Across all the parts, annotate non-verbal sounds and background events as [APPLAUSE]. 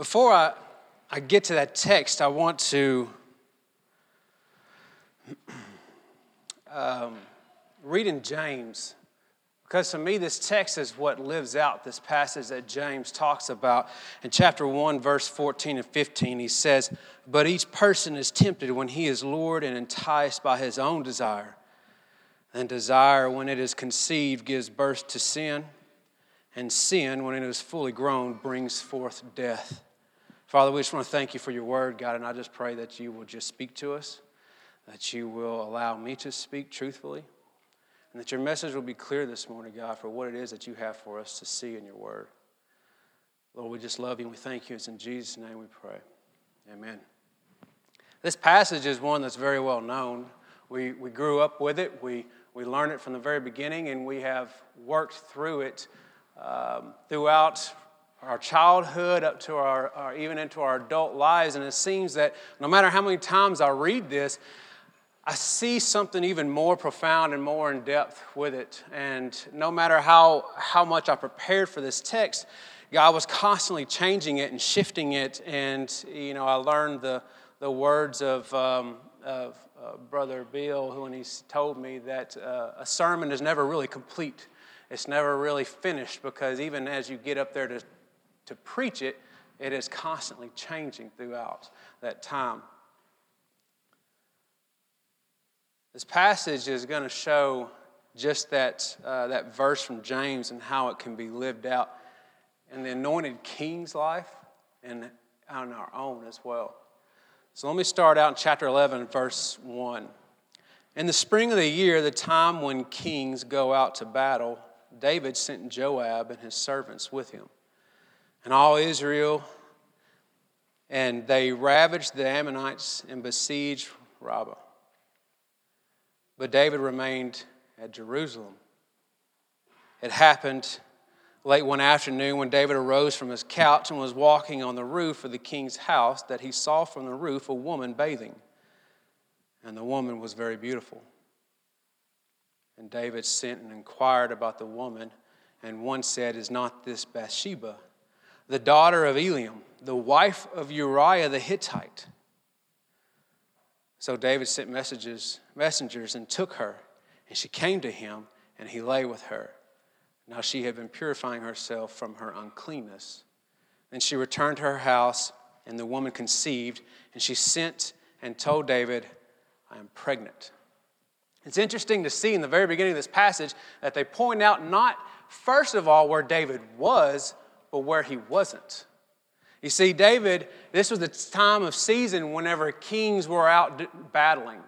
Before I, I get to that text, I want to um, read in James. Because to me, this text is what lives out this passage that James talks about. In chapter 1, verse 14 and 15, he says, But each person is tempted when he is lured and enticed by his own desire. And desire, when it is conceived, gives birth to sin. And sin, when it is fully grown, brings forth death. Father, we just want to thank you for your word, God, and I just pray that you will just speak to us, that you will allow me to speak truthfully and that your message will be clear this morning, God, for what it is that you have for us to see in your word. Lord, we just love you and we thank you. It's in Jesus' name we pray. Amen. This passage is one that's very well known. We, we grew up with it, we, we learned it from the very beginning, and we have worked through it um, throughout our childhood up to our, our, even into our adult lives. And it seems that no matter how many times I read this, I see something even more profound and more in depth with it. And no matter how, how much I prepared for this text, God was constantly changing it and shifting it. And, you know, I learned the, the words of, um, of uh, Brother Bill, who when he told me that uh, a sermon is never really complete. It's never really finished because even as you get up there to, to preach it, it is constantly changing throughout that time. This passage is going to show just that, uh, that verse from James and how it can be lived out in the anointed king's life and on our own as well. So let me start out in chapter 11, verse 1. In the spring of the year, the time when kings go out to battle, David sent Joab and his servants with him, and all Israel, and they ravaged the Ammonites and besieged Rabbah. But David remained at Jerusalem. It happened late one afternoon when David arose from his couch and was walking on the roof of the king's house that he saw from the roof a woman bathing. And the woman was very beautiful. And David sent and inquired about the woman, and one said, Is not this Bathsheba, the daughter of Eliam, the wife of Uriah the Hittite? So David sent messages, messengers and took her, and she came to him, and he lay with her. Now she had been purifying herself from her uncleanness. Then she returned to her house, and the woman conceived, and she sent and told David, I am pregnant. It's interesting to see in the very beginning of this passage that they point out not, first of all, where David was, but where he wasn't. You see, David, this was the time of season whenever kings were out battling.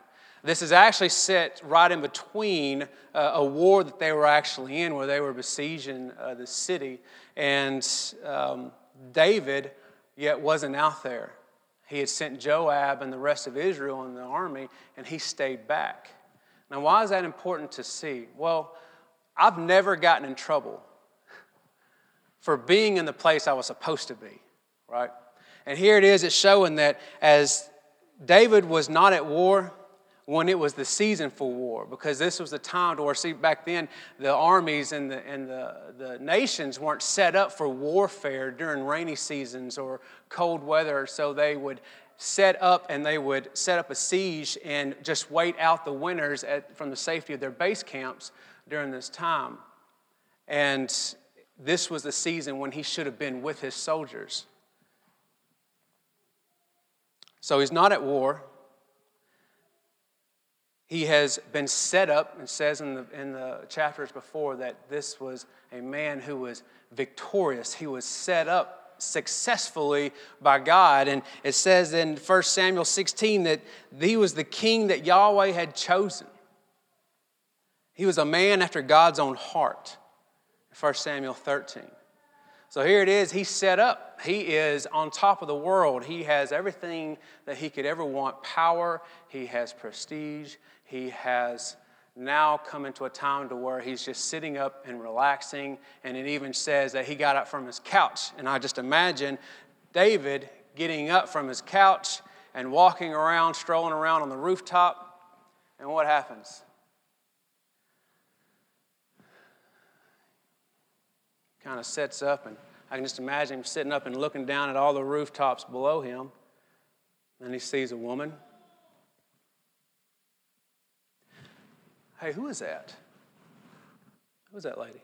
This is actually set right in between uh, a war that they were actually in, where they were besieging uh, the city. And um, David yet wasn't out there. He had sent Joab and the rest of Israel in the army, and he stayed back. Now, why is that important to see? Well, I've never gotten in trouble for being in the place I was supposed to be right? And here it is, it's showing that as David was not at war when it was the season for war, because this was the time to where, see, back then, the armies and the, and the, the nations weren't set up for warfare during rainy seasons or cold weather, so they would set up and they would set up a siege and just wait out the winters at, from the safety of their base camps during this time. And this was the season when he should have been with his soldiers. So he's not at war. He has been set up, and says in the, in the chapters before that this was a man who was victorious. He was set up successfully by God. And it says in 1 Samuel 16 that he was the king that Yahweh had chosen. He was a man after God's own heart. 1 Samuel 13. So here it is. He's set up. He is on top of the world. He has everything that he could ever want power, he has prestige, he has now come into a time to where he's just sitting up and relaxing and it even says that he got up from his couch and i just imagine david getting up from his couch and walking around strolling around on the rooftop and what happens kind of sets up and I can just imagine him sitting up and looking down at all the rooftops below him. And he sees a woman. Hey, who is that? Who is that lady?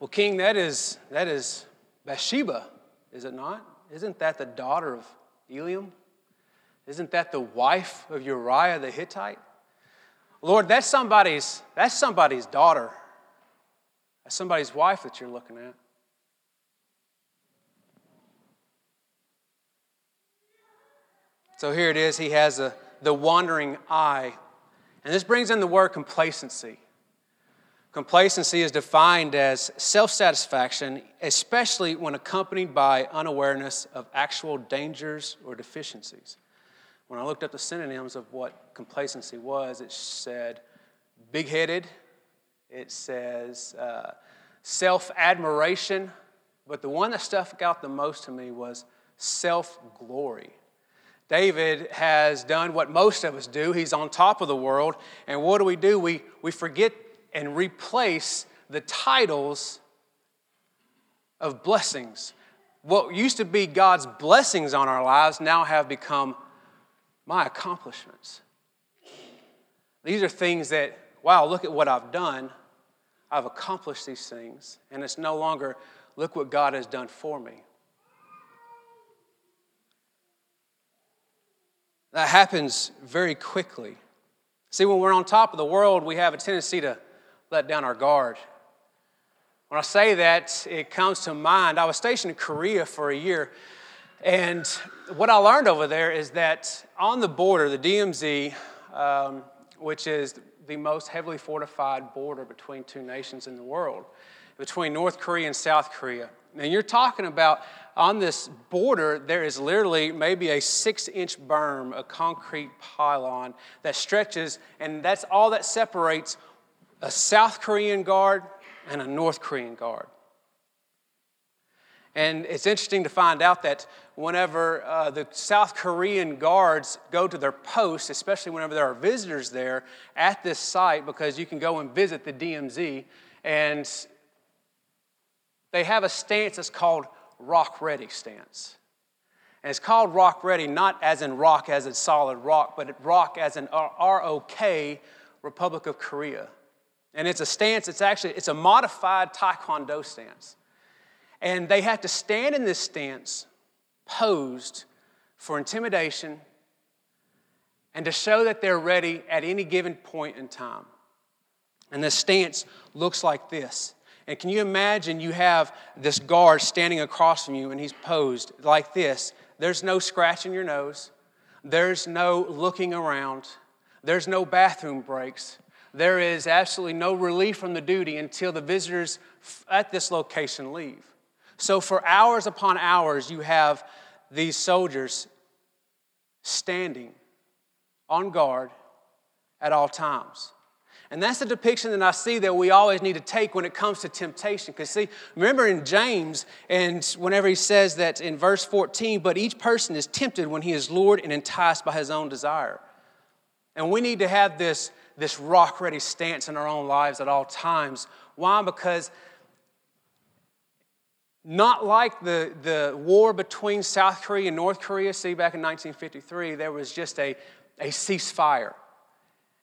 Well, King, that is, that is Bathsheba, is it not? Isn't that the daughter of Eliam? Isn't that the wife of Uriah the Hittite? Lord, that's somebody's, that's somebody's daughter. That's somebody's wife that you're looking at. So here it is. He has a, the wandering eye. And this brings in the word complacency. Complacency is defined as self satisfaction, especially when accompanied by unawareness of actual dangers or deficiencies. When I looked up the synonyms of what complacency was, it said big headed, it says uh, self admiration, but the one that stuck out the most to me was self glory. David has done what most of us do. He's on top of the world. And what do we do? We, we forget and replace the titles of blessings. What used to be God's blessings on our lives now have become my accomplishments. These are things that, wow, look at what I've done. I've accomplished these things. And it's no longer, look what God has done for me. That happens very quickly. See, when we're on top of the world, we have a tendency to let down our guard. When I say that, it comes to mind. I was stationed in Korea for a year, and what I learned over there is that on the border, the DMZ, um, which is the most heavily fortified border between two nations in the world, between North Korea and South Korea. And you're talking about on this border, there is literally maybe a six inch berm, a concrete pylon that stretches, and that's all that separates a South Korean guard and a North Korean guard. And it's interesting to find out that whenever uh, the South Korean guards go to their posts, especially whenever there are visitors there at this site, because you can go and visit the DMZ, and they have a stance that's called rock ready stance. And it's called rock ready, not as in rock as in solid rock, but rock as in R O K, Republic of Korea. And it's a stance, it's actually, it's a modified Taekwondo stance. And they have to stand in this stance, posed for intimidation and to show that they're ready at any given point in time. And the stance looks like this. And can you imagine you have this guard standing across from you and he's posed like this? There's no scratching your nose, there's no looking around, there's no bathroom breaks. There is absolutely no relief from the duty until the visitors at this location leave. So, for hours upon hours, you have these soldiers standing on guard at all times. And that's the depiction that I see that we always need to take when it comes to temptation. Because, see, remember in James, and whenever he says that in verse 14, but each person is tempted when he is lured and enticed by his own desire. And we need to have this this rock ready stance in our own lives at all times. Why? Because not like the, the war between South Korea and North Korea, see, back in 1953, there was just a, a ceasefire.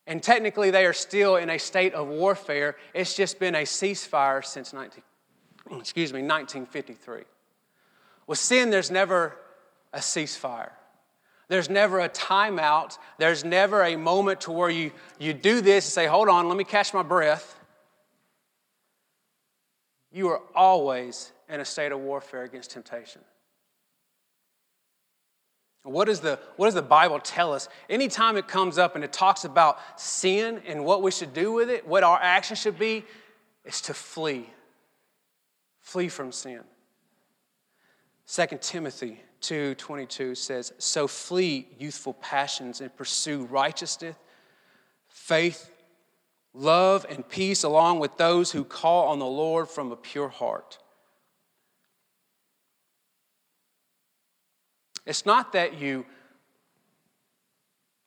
And technically, they are still in a state of warfare. It's just been a ceasefire since 19, [CLEARS THROAT] excuse me, 1953. With sin, there's never a ceasefire. There's never a timeout. There's never a moment to where you, you do this and say, hold on, let me catch my breath. You are always in a state of warfare against temptation. What, is the, what does the Bible tell us? Anytime it comes up and it talks about sin and what we should do with it, what our action should be, is to flee. Flee from sin. 2 Timothy 2:22 says, "So flee youthful passions and pursue righteousness, faith, love, and peace along with those who call on the Lord from a pure heart." It's not that you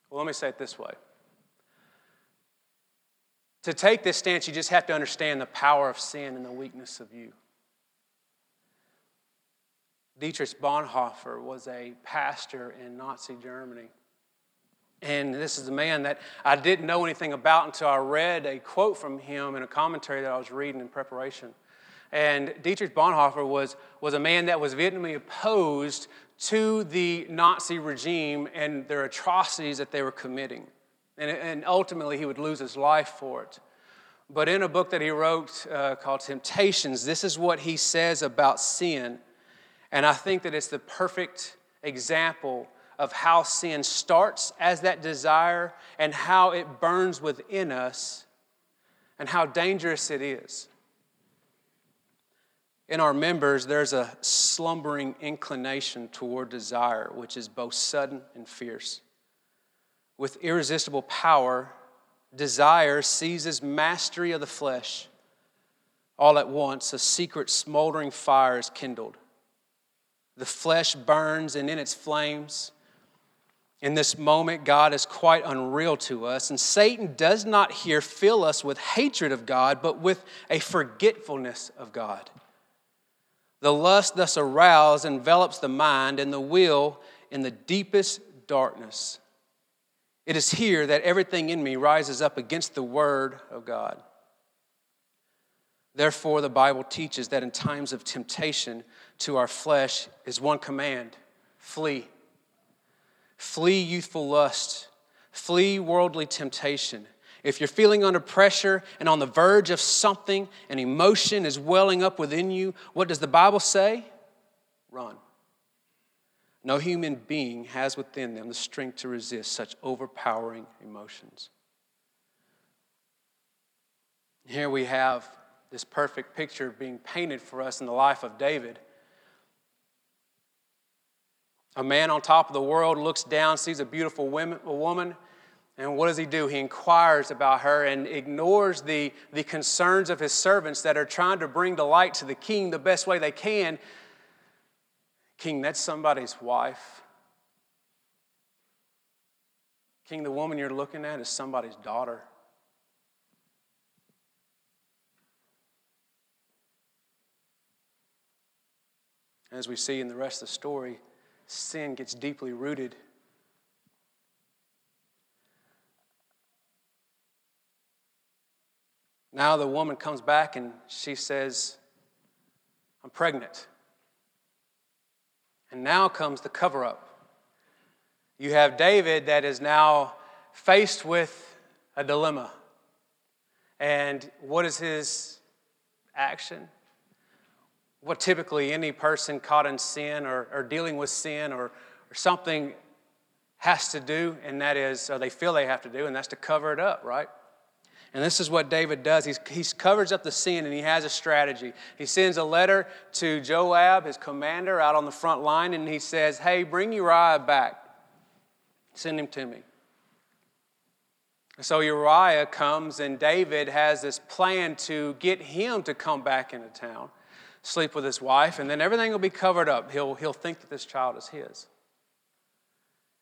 Well, let me say it this way. To take this stance, you just have to understand the power of sin and the weakness of you. Dietrich Bonhoeffer was a pastor in Nazi Germany. And this is a man that I didn't know anything about until I read a quote from him in a commentary that I was reading in preparation. And Dietrich Bonhoeffer was, was a man that was vehemently opposed to the Nazi regime and their atrocities that they were committing. And, and ultimately, he would lose his life for it. But in a book that he wrote uh, called Temptations, this is what he says about sin. And I think that it's the perfect example of how sin starts as that desire and how it burns within us and how dangerous it is. In our members, there's a slumbering inclination toward desire, which is both sudden and fierce. With irresistible power, desire seizes mastery of the flesh. All at once, a secret smoldering fire is kindled. The flesh burns, and in its flames, in this moment, God is quite unreal to us, and Satan does not here fill us with hatred of God, but with a forgetfulness of God. The lust thus aroused envelops the mind and the will in the deepest darkness. It is here that everything in me rises up against the Word of God. Therefore, the Bible teaches that in times of temptation to our flesh is one command flee. Flee youthful lust, flee worldly temptation. If you're feeling under pressure and on the verge of something, an emotion is welling up within you, what does the Bible say? Run. No human being has within them the strength to resist such overpowering emotions. Here we have this perfect picture being painted for us in the life of David. A man on top of the world looks down, sees a beautiful woman, and what does he do? He inquires about her and ignores the, the concerns of his servants that are trying to bring delight to the king the best way they can. King, that's somebody's wife. King, the woman you're looking at is somebody's daughter. As we see in the rest of the story, sin gets deeply rooted. Now the woman comes back and she says, I'm pregnant. And now comes the cover up. You have David that is now faced with a dilemma. And what is his action? What typically any person caught in sin or, or dealing with sin or, or something has to do, and that is, or they feel they have to do, and that's to cover it up, right? And this is what David does. He's, he covers up the sin and he has a strategy. He sends a letter to Joab, his commander, out on the front line, and he says, Hey, bring Uriah back. Send him to me. So Uriah comes, and David has this plan to get him to come back into town sleep with his wife, and then everything will be covered up. He'll, he'll think that this child is his.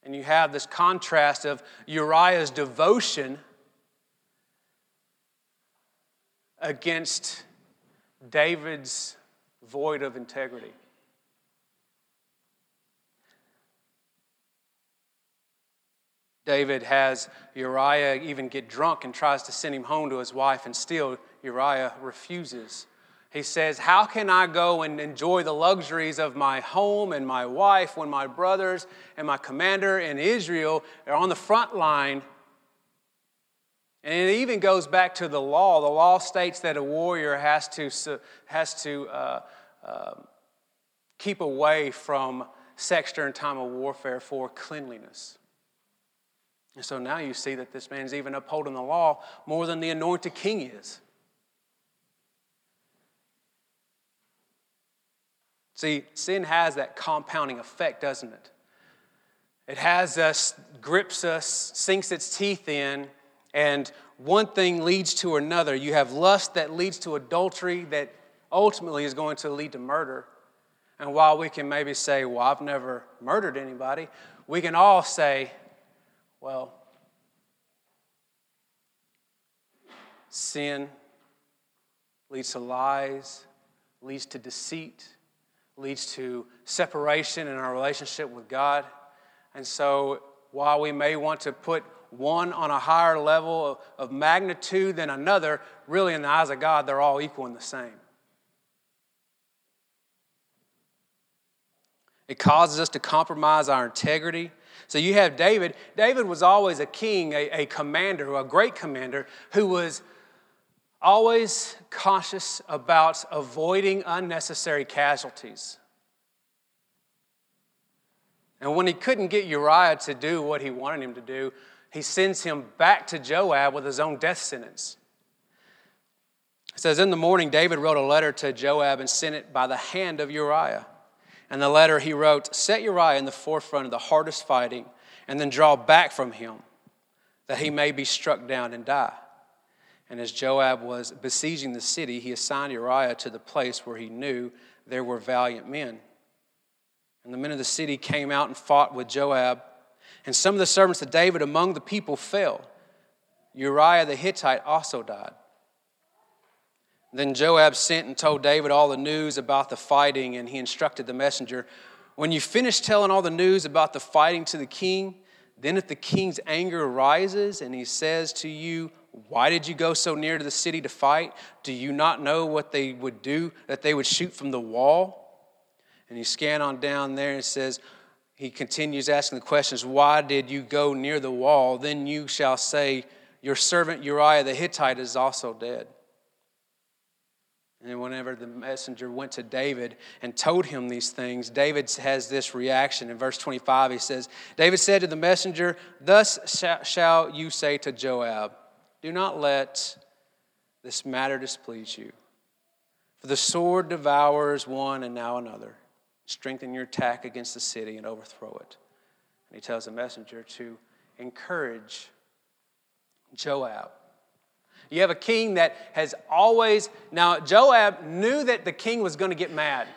And you have this contrast of Uriah's devotion against David's void of integrity. David has Uriah even get drunk and tries to send him home to his wife, and still Uriah refuses he says, How can I go and enjoy the luxuries of my home and my wife when my brothers and my commander in Israel are on the front line? And it even goes back to the law. The law states that a warrior has to, has to uh, uh, keep away from sex during time of warfare for cleanliness. And so now you see that this man's even upholding the law more than the anointed king is. See, sin has that compounding effect, doesn't it? It has us, grips us, sinks its teeth in, and one thing leads to another. You have lust that leads to adultery that ultimately is going to lead to murder. And while we can maybe say, Well, I've never murdered anybody, we can all say, Well, sin leads to lies, leads to deceit, leads to separation in our relationship with God. And so, while we may want to put one on a higher level of, magnitude than another, really, in the eyes of God, they're all equal and the same. It causes us to compromise our integrity. So you have David. David was always a king, a, a commander, a great commander, who was always cautious about avoiding unnecessary casualties. And when he couldn't get Uriah to do what he wanted him to do, he sends him back to Joab with his own death sentence. It says, In the morning, David wrote a letter to Joab and sent it by the hand of Uriah. And the letter he wrote, Set Uriah in the forefront of the hardest fighting, and then draw back from him, that he may be struck down and die. And as Joab was besieging the city, he assigned Uriah to the place where he knew there were valiant men. And the men of the city came out and fought with Joab. And some of the servants of David among the people fell. Uriah the Hittite also died. Then Joab sent and told David all the news about the fighting, and he instructed the messenger When you finish telling all the news about the fighting to the king, then if the king's anger rises and he says to you, Why did you go so near to the city to fight? Do you not know what they would do, that they would shoot from the wall? And you scan on down there and says, he continues asking the questions, Why did you go near the wall? Then you shall say, Your servant Uriah the Hittite is also dead. And whenever the messenger went to David and told him these things, David has this reaction. In verse 25, he says, David said to the messenger, Thus shall you say to Joab, Do not let this matter displease you. For the sword devours one and now another. Strengthen your attack against the city and overthrow it. And he tells the messenger to encourage Joab you have a king that has always, now Joab knew that the king was going to get mad.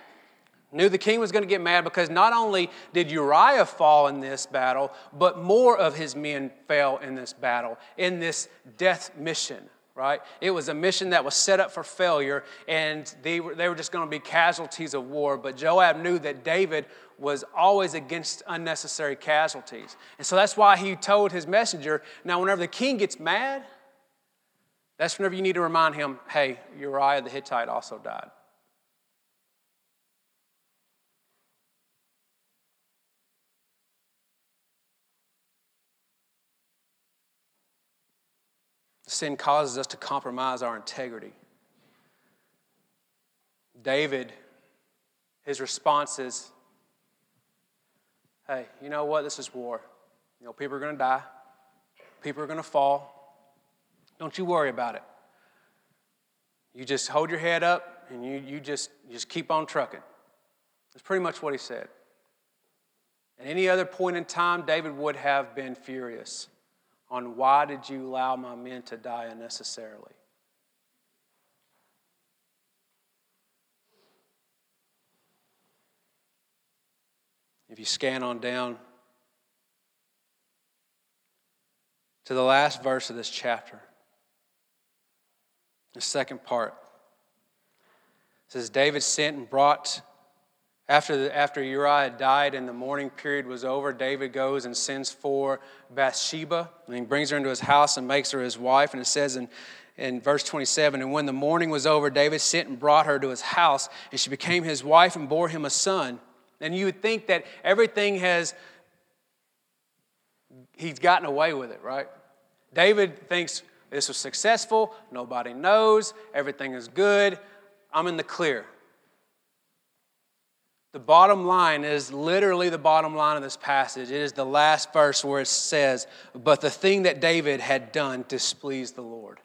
Knew the king was going to get mad because not only did Uriah fall in this battle, but more of his men fell in this battle, in this death mission, right? It was a mission that was set up for failure, and they were, they were just going to be casualties of war. But Joab knew that David was always against unnecessary casualties. And so that's why he told his messenger now, whenever the king gets mad, that's whenever you need to remind him hey, Uriah the Hittite also died. Sin causes us to compromise our integrity. David, his response is, hey, you know what? This is war. You know, people are going to die, people are going to fall. Don't you worry about it. You just hold your head up and you, you just, you just keep on trucking. That's pretty much what he said. At any other point in time, David would have been furious on why did you allow my men to die unnecessarily? If you scan on down to the last verse of this chapter, the second part it says David sent and brought after, the, after Uriah died and the mourning period was over, David goes and sends for Bathsheba and he brings her into his house and makes her his wife. And it says in, in verse 27 And when the mourning was over, David sent and brought her to his house, and she became his wife and bore him a son. And you would think that everything has, he's gotten away with it, right? David thinks, this was successful. Nobody knows. Everything is good. I'm in the clear. The bottom line is literally the bottom line of this passage. It is the last verse where it says, But the thing that David had done displeased the Lord.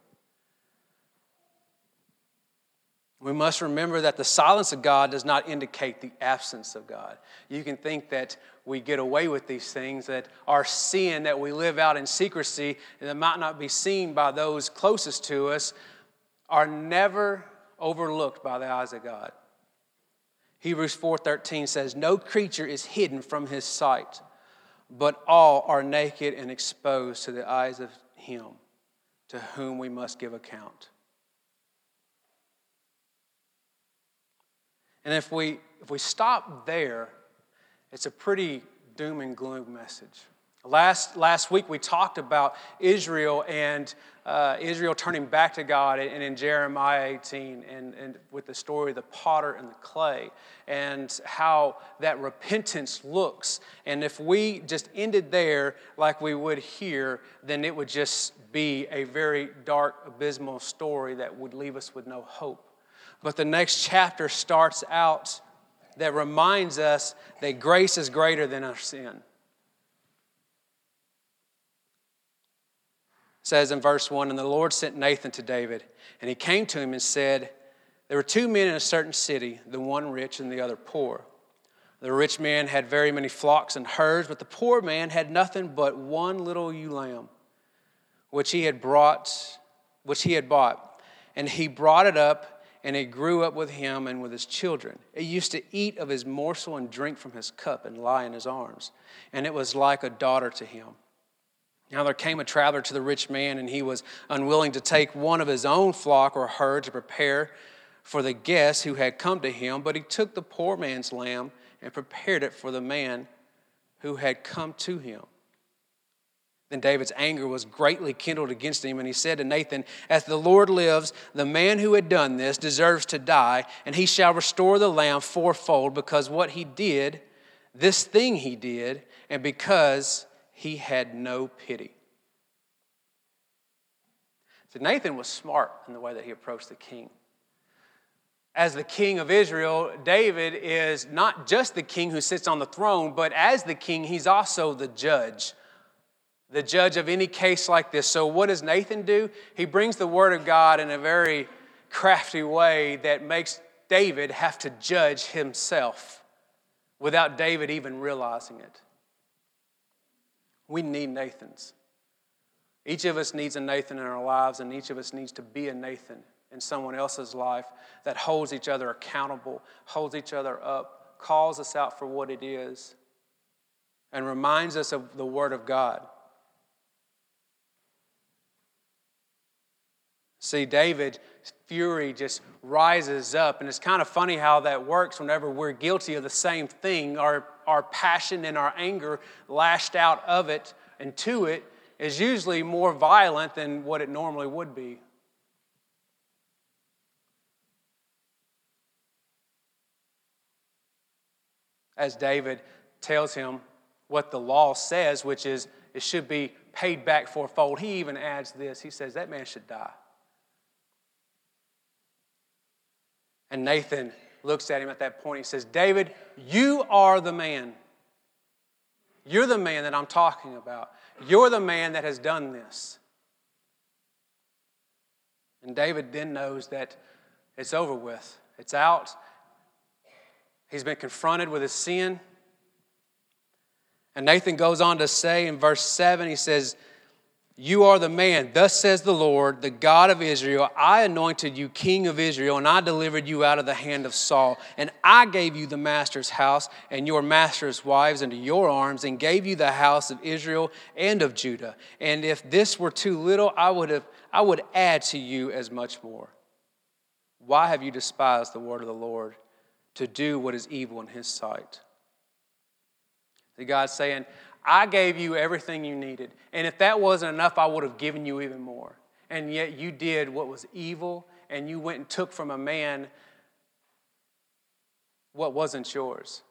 We must remember that the silence of God does not indicate the absence of God. You can think that we get away with these things, that our sin that we live out in secrecy and that might not be seen by those closest to us are never overlooked by the eyes of God. Hebrews 4:13 says, "No creature is hidden from his sight, but all are naked and exposed to the eyes of him to whom we must give account." And if we if we stop there, it's a pretty doom and gloom message. Last, last week we talked about Israel and uh, Israel turning back to God and in Jeremiah 18 and, and with the story of the potter and the clay and how that repentance looks. And if we just ended there like we would here, then it would just be a very dark, abysmal story that would leave us with no hope. But the next chapter starts out that reminds us that grace is greater than our sin. Says in verse 1 And the Lord sent Nathan to David, and he came to him and said, There were two men in a certain city, the one rich and the other poor. The rich man had very many flocks and herds, but the poor man had nothing but one little ewe lamb, which he had brought, which he had bought. And he brought it up, and it grew up with him and with his children. It used to eat of his morsel and drink from his cup and lie in his arms, and it was like a daughter to him. Now there came a traveler to the rich man, and he was unwilling to take one of his own flock or herd to prepare for the guests who had come to him, but he took the poor man's lamb and prepared it for the man who had come to him. Then David's anger was greatly kindled against him, and he said to Nathan, As the Lord lives, the man who had done this deserves to die, and he shall restore the lamb fourfold, because what he did, this thing he did, and because he had no pity. So Nathan was smart in the way that he approached the king. As the king of Israel, David is not just the king who sits on the throne, but as the king, he's also the judge, the judge of any case like this. So, what does Nathan do? He brings the word of God in a very crafty way that makes David have to judge himself without David even realizing it. We need Nathans. Each of us needs a Nathan in our lives, and each of us needs to be a Nathan in someone else's life that holds each other accountable, holds each other up, calls us out for what it is, and reminds us of the Word of God. See, David's fury just rises up, and it's kind of funny how that works whenever we're guilty of the same thing. Our our passion and our anger lashed out of it and to it is usually more violent than what it normally would be. As David tells him what the law says, which is it should be paid back fourfold, he even adds this. He says, That man should die. And Nathan looks at him at that point. He says, David, you are the man. You're the man that I'm talking about. You're the man that has done this. And David then knows that it's over with, it's out. He's been confronted with his sin. And Nathan goes on to say in verse 7, he says, you are the man. Thus says the Lord, the God of Israel. I anointed you king of Israel, and I delivered you out of the hand of Saul. And I gave you the master's house and your master's wives into your arms, and gave you the house of Israel and of Judah. And if this were too little, I would, have, I would add to you as much more. Why have you despised the word of the Lord to do what is evil in his sight? The God's saying, I gave you everything you needed. And if that wasn't enough, I would have given you even more. And yet you did what was evil, and you went and took from a man what wasn't yours.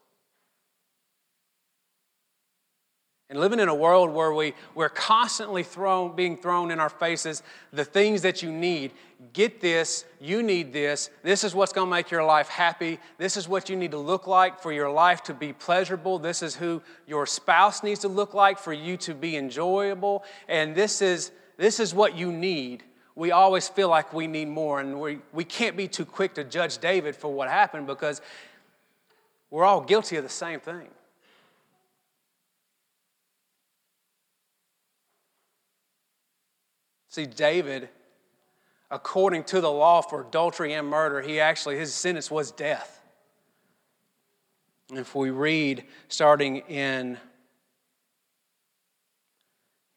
And living in a world where we, we're constantly thrown, being thrown in our faces the things that you need. Get this, you need this. This is what's to make your life happy. This is what you need to look like for your life to be pleasurable. This is who your spouse needs to look like for you to be enjoyable. And this is, this is what you need. We always feel like we need more, and we, we can't be too quick to judge David for what happened because we're all guilty of the same thing. See, David, according to the law for adultery and murder, he actually, his sentence was death. And if we read starting in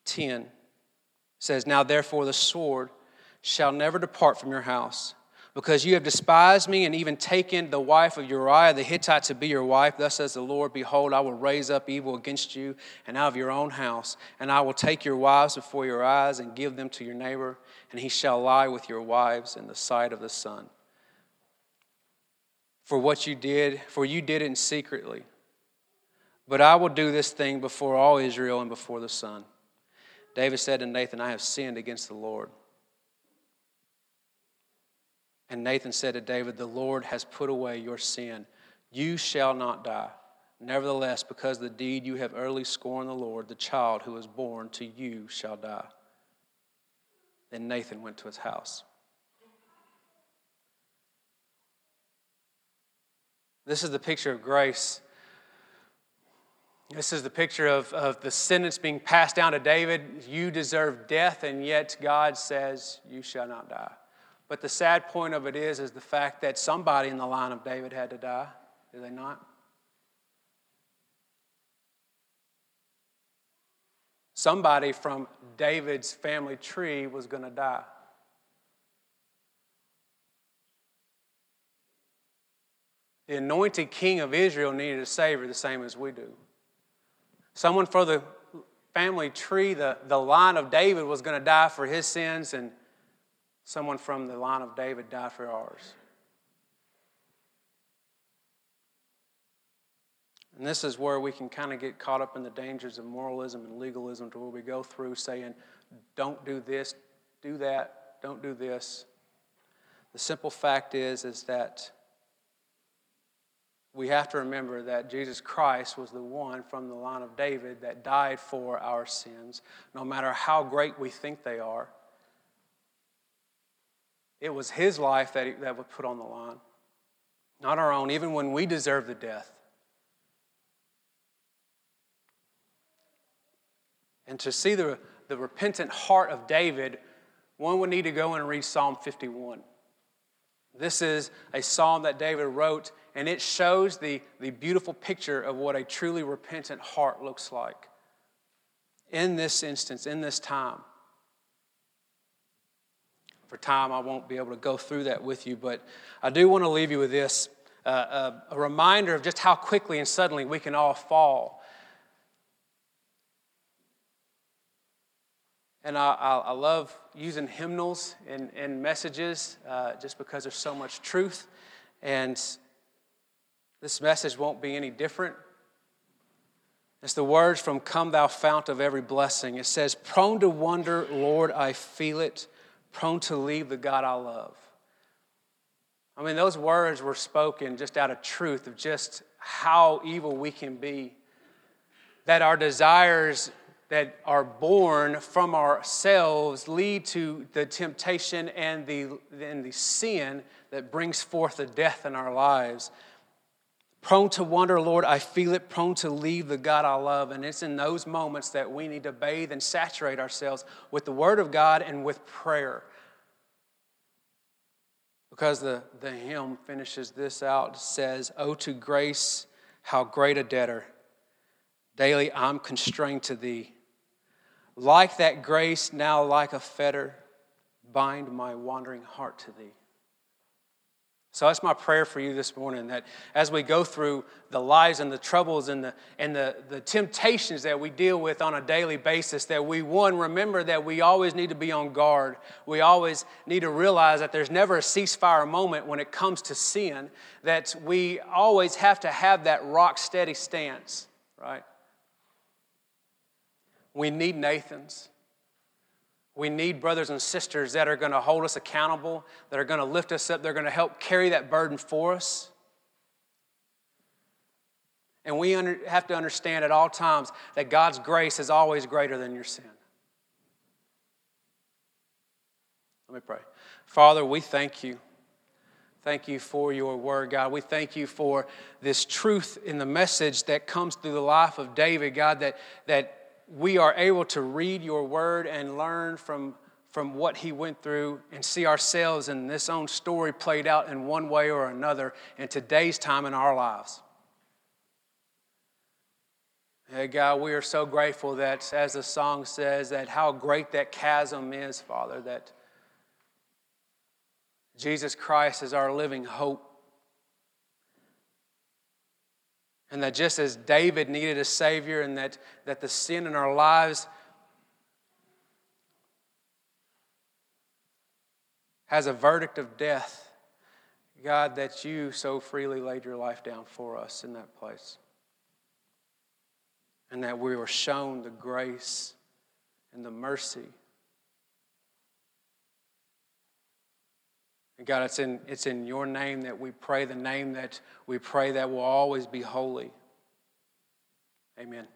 10, says, Now therefore the sword shall never depart from your house Because you have despised me and even taken the wife of Uriah the Hittite to be your wife, thus says the Lord, Behold, I will raise up evil against you and out of your own house, and I will take your wives before your eyes and give them to your neighbor, and he shall lie with your wives in the sight of the sun. For what you did, for you did it secretly. But I will do this thing before all Israel and before the sun. David said to Nathan, I have sinned against the Lord. And Nathan said to David, The Lord has put away your sin. You shall not die. Nevertheless, because the deed you have early scorned the Lord, the child who is born to you shall die. Then Nathan went to his house. This is the picture of grace. This is the picture of, of the sentence being passed down to David. You deserve death, and yet God says, You shall not die. But the sad point of it is, is the fact that somebody in the line of David had to die. Did they not? Somebody from David's family tree was going to die. The anointed king of Israel needed a savior the same as we do. Someone for the family tree, the, the line of David was going to die for his sins, and someone from the line of David died for ours. And this is where we can kind of get caught up in the dangers of moralism and legalism to where we go through saying, don't do this, do that, don't do this. The simple fact is, is that we have to remember that Jesus Christ was the one from the line of David that died for our sins, no matter how great we think they are. It was his life that, he, that was put on the line, not our own, even when we deserve the death. And to see the, the repentant heart of David, one would need to go and read Psalm 51. This is a psalm that David wrote, and it shows the, the beautiful picture of what a truly repentant heart looks like in this instance, in this time. For time, I won't be able to go through that with you, but I do want to leave you with this uh, a, uh, a reminder of just how quickly and suddenly we can all fall. And I, I, I love using hymnals and, messages uh, just because there's so much truth. And this message won't be any different. It's the words from Come Thou Fount of Every Blessing. It says, Prone to wonder, Lord, I feel it prone to leave the God I love. I mean, those words were spoken just out of truth of just how evil we can be. That our desires that are born from ourselves lead to the temptation and the, and the sin that brings forth the death in our lives. Prone to wonder, Lord, I feel it, prone to leave the God I love. And it's in those moments that we need to bathe and saturate ourselves with the Word of God and with prayer. Because the, the hymn finishes this out says, Oh, to grace, how great a debtor. Daily I'm constrained to thee. Like that grace, now like a fetter, bind my wandering heart to thee. So that's my prayer for you this morning that as we go through the lives and the troubles and the, and the, the temptations that we deal with on a daily basis, that we, one, remember that we always need to be on guard. We always need to realize that there's never a ceasefire moment when it comes to sin, that we always have to have that rock steady stance, right? We need Nathans. We need brothers and sisters that are going to hold us accountable, that are going to lift us up, they're going to help carry that burden for us. And we under, have to understand at all times that God's grace is always greater than your sin. Let me pray. Father, we thank you. Thank you for your word, God. We thank you for this truth in the message that comes through the life of David, God, that, that we are able to read your word and learn from, from what he went through and see ourselves in this own story played out in one way or another in today's time in our lives. Hey, God, we are so grateful that, as the song says, that how great that chasm is, Father, that Jesus Christ is our living hope. And that just as David needed a Savior, and that, that the sin in our lives has a verdict of death, God, that you so freely laid your life down for us in that place. And that we were shown the grace and the mercy And God, it's in, it's in your name that we pray, the name that we pray that will always be holy. Amen.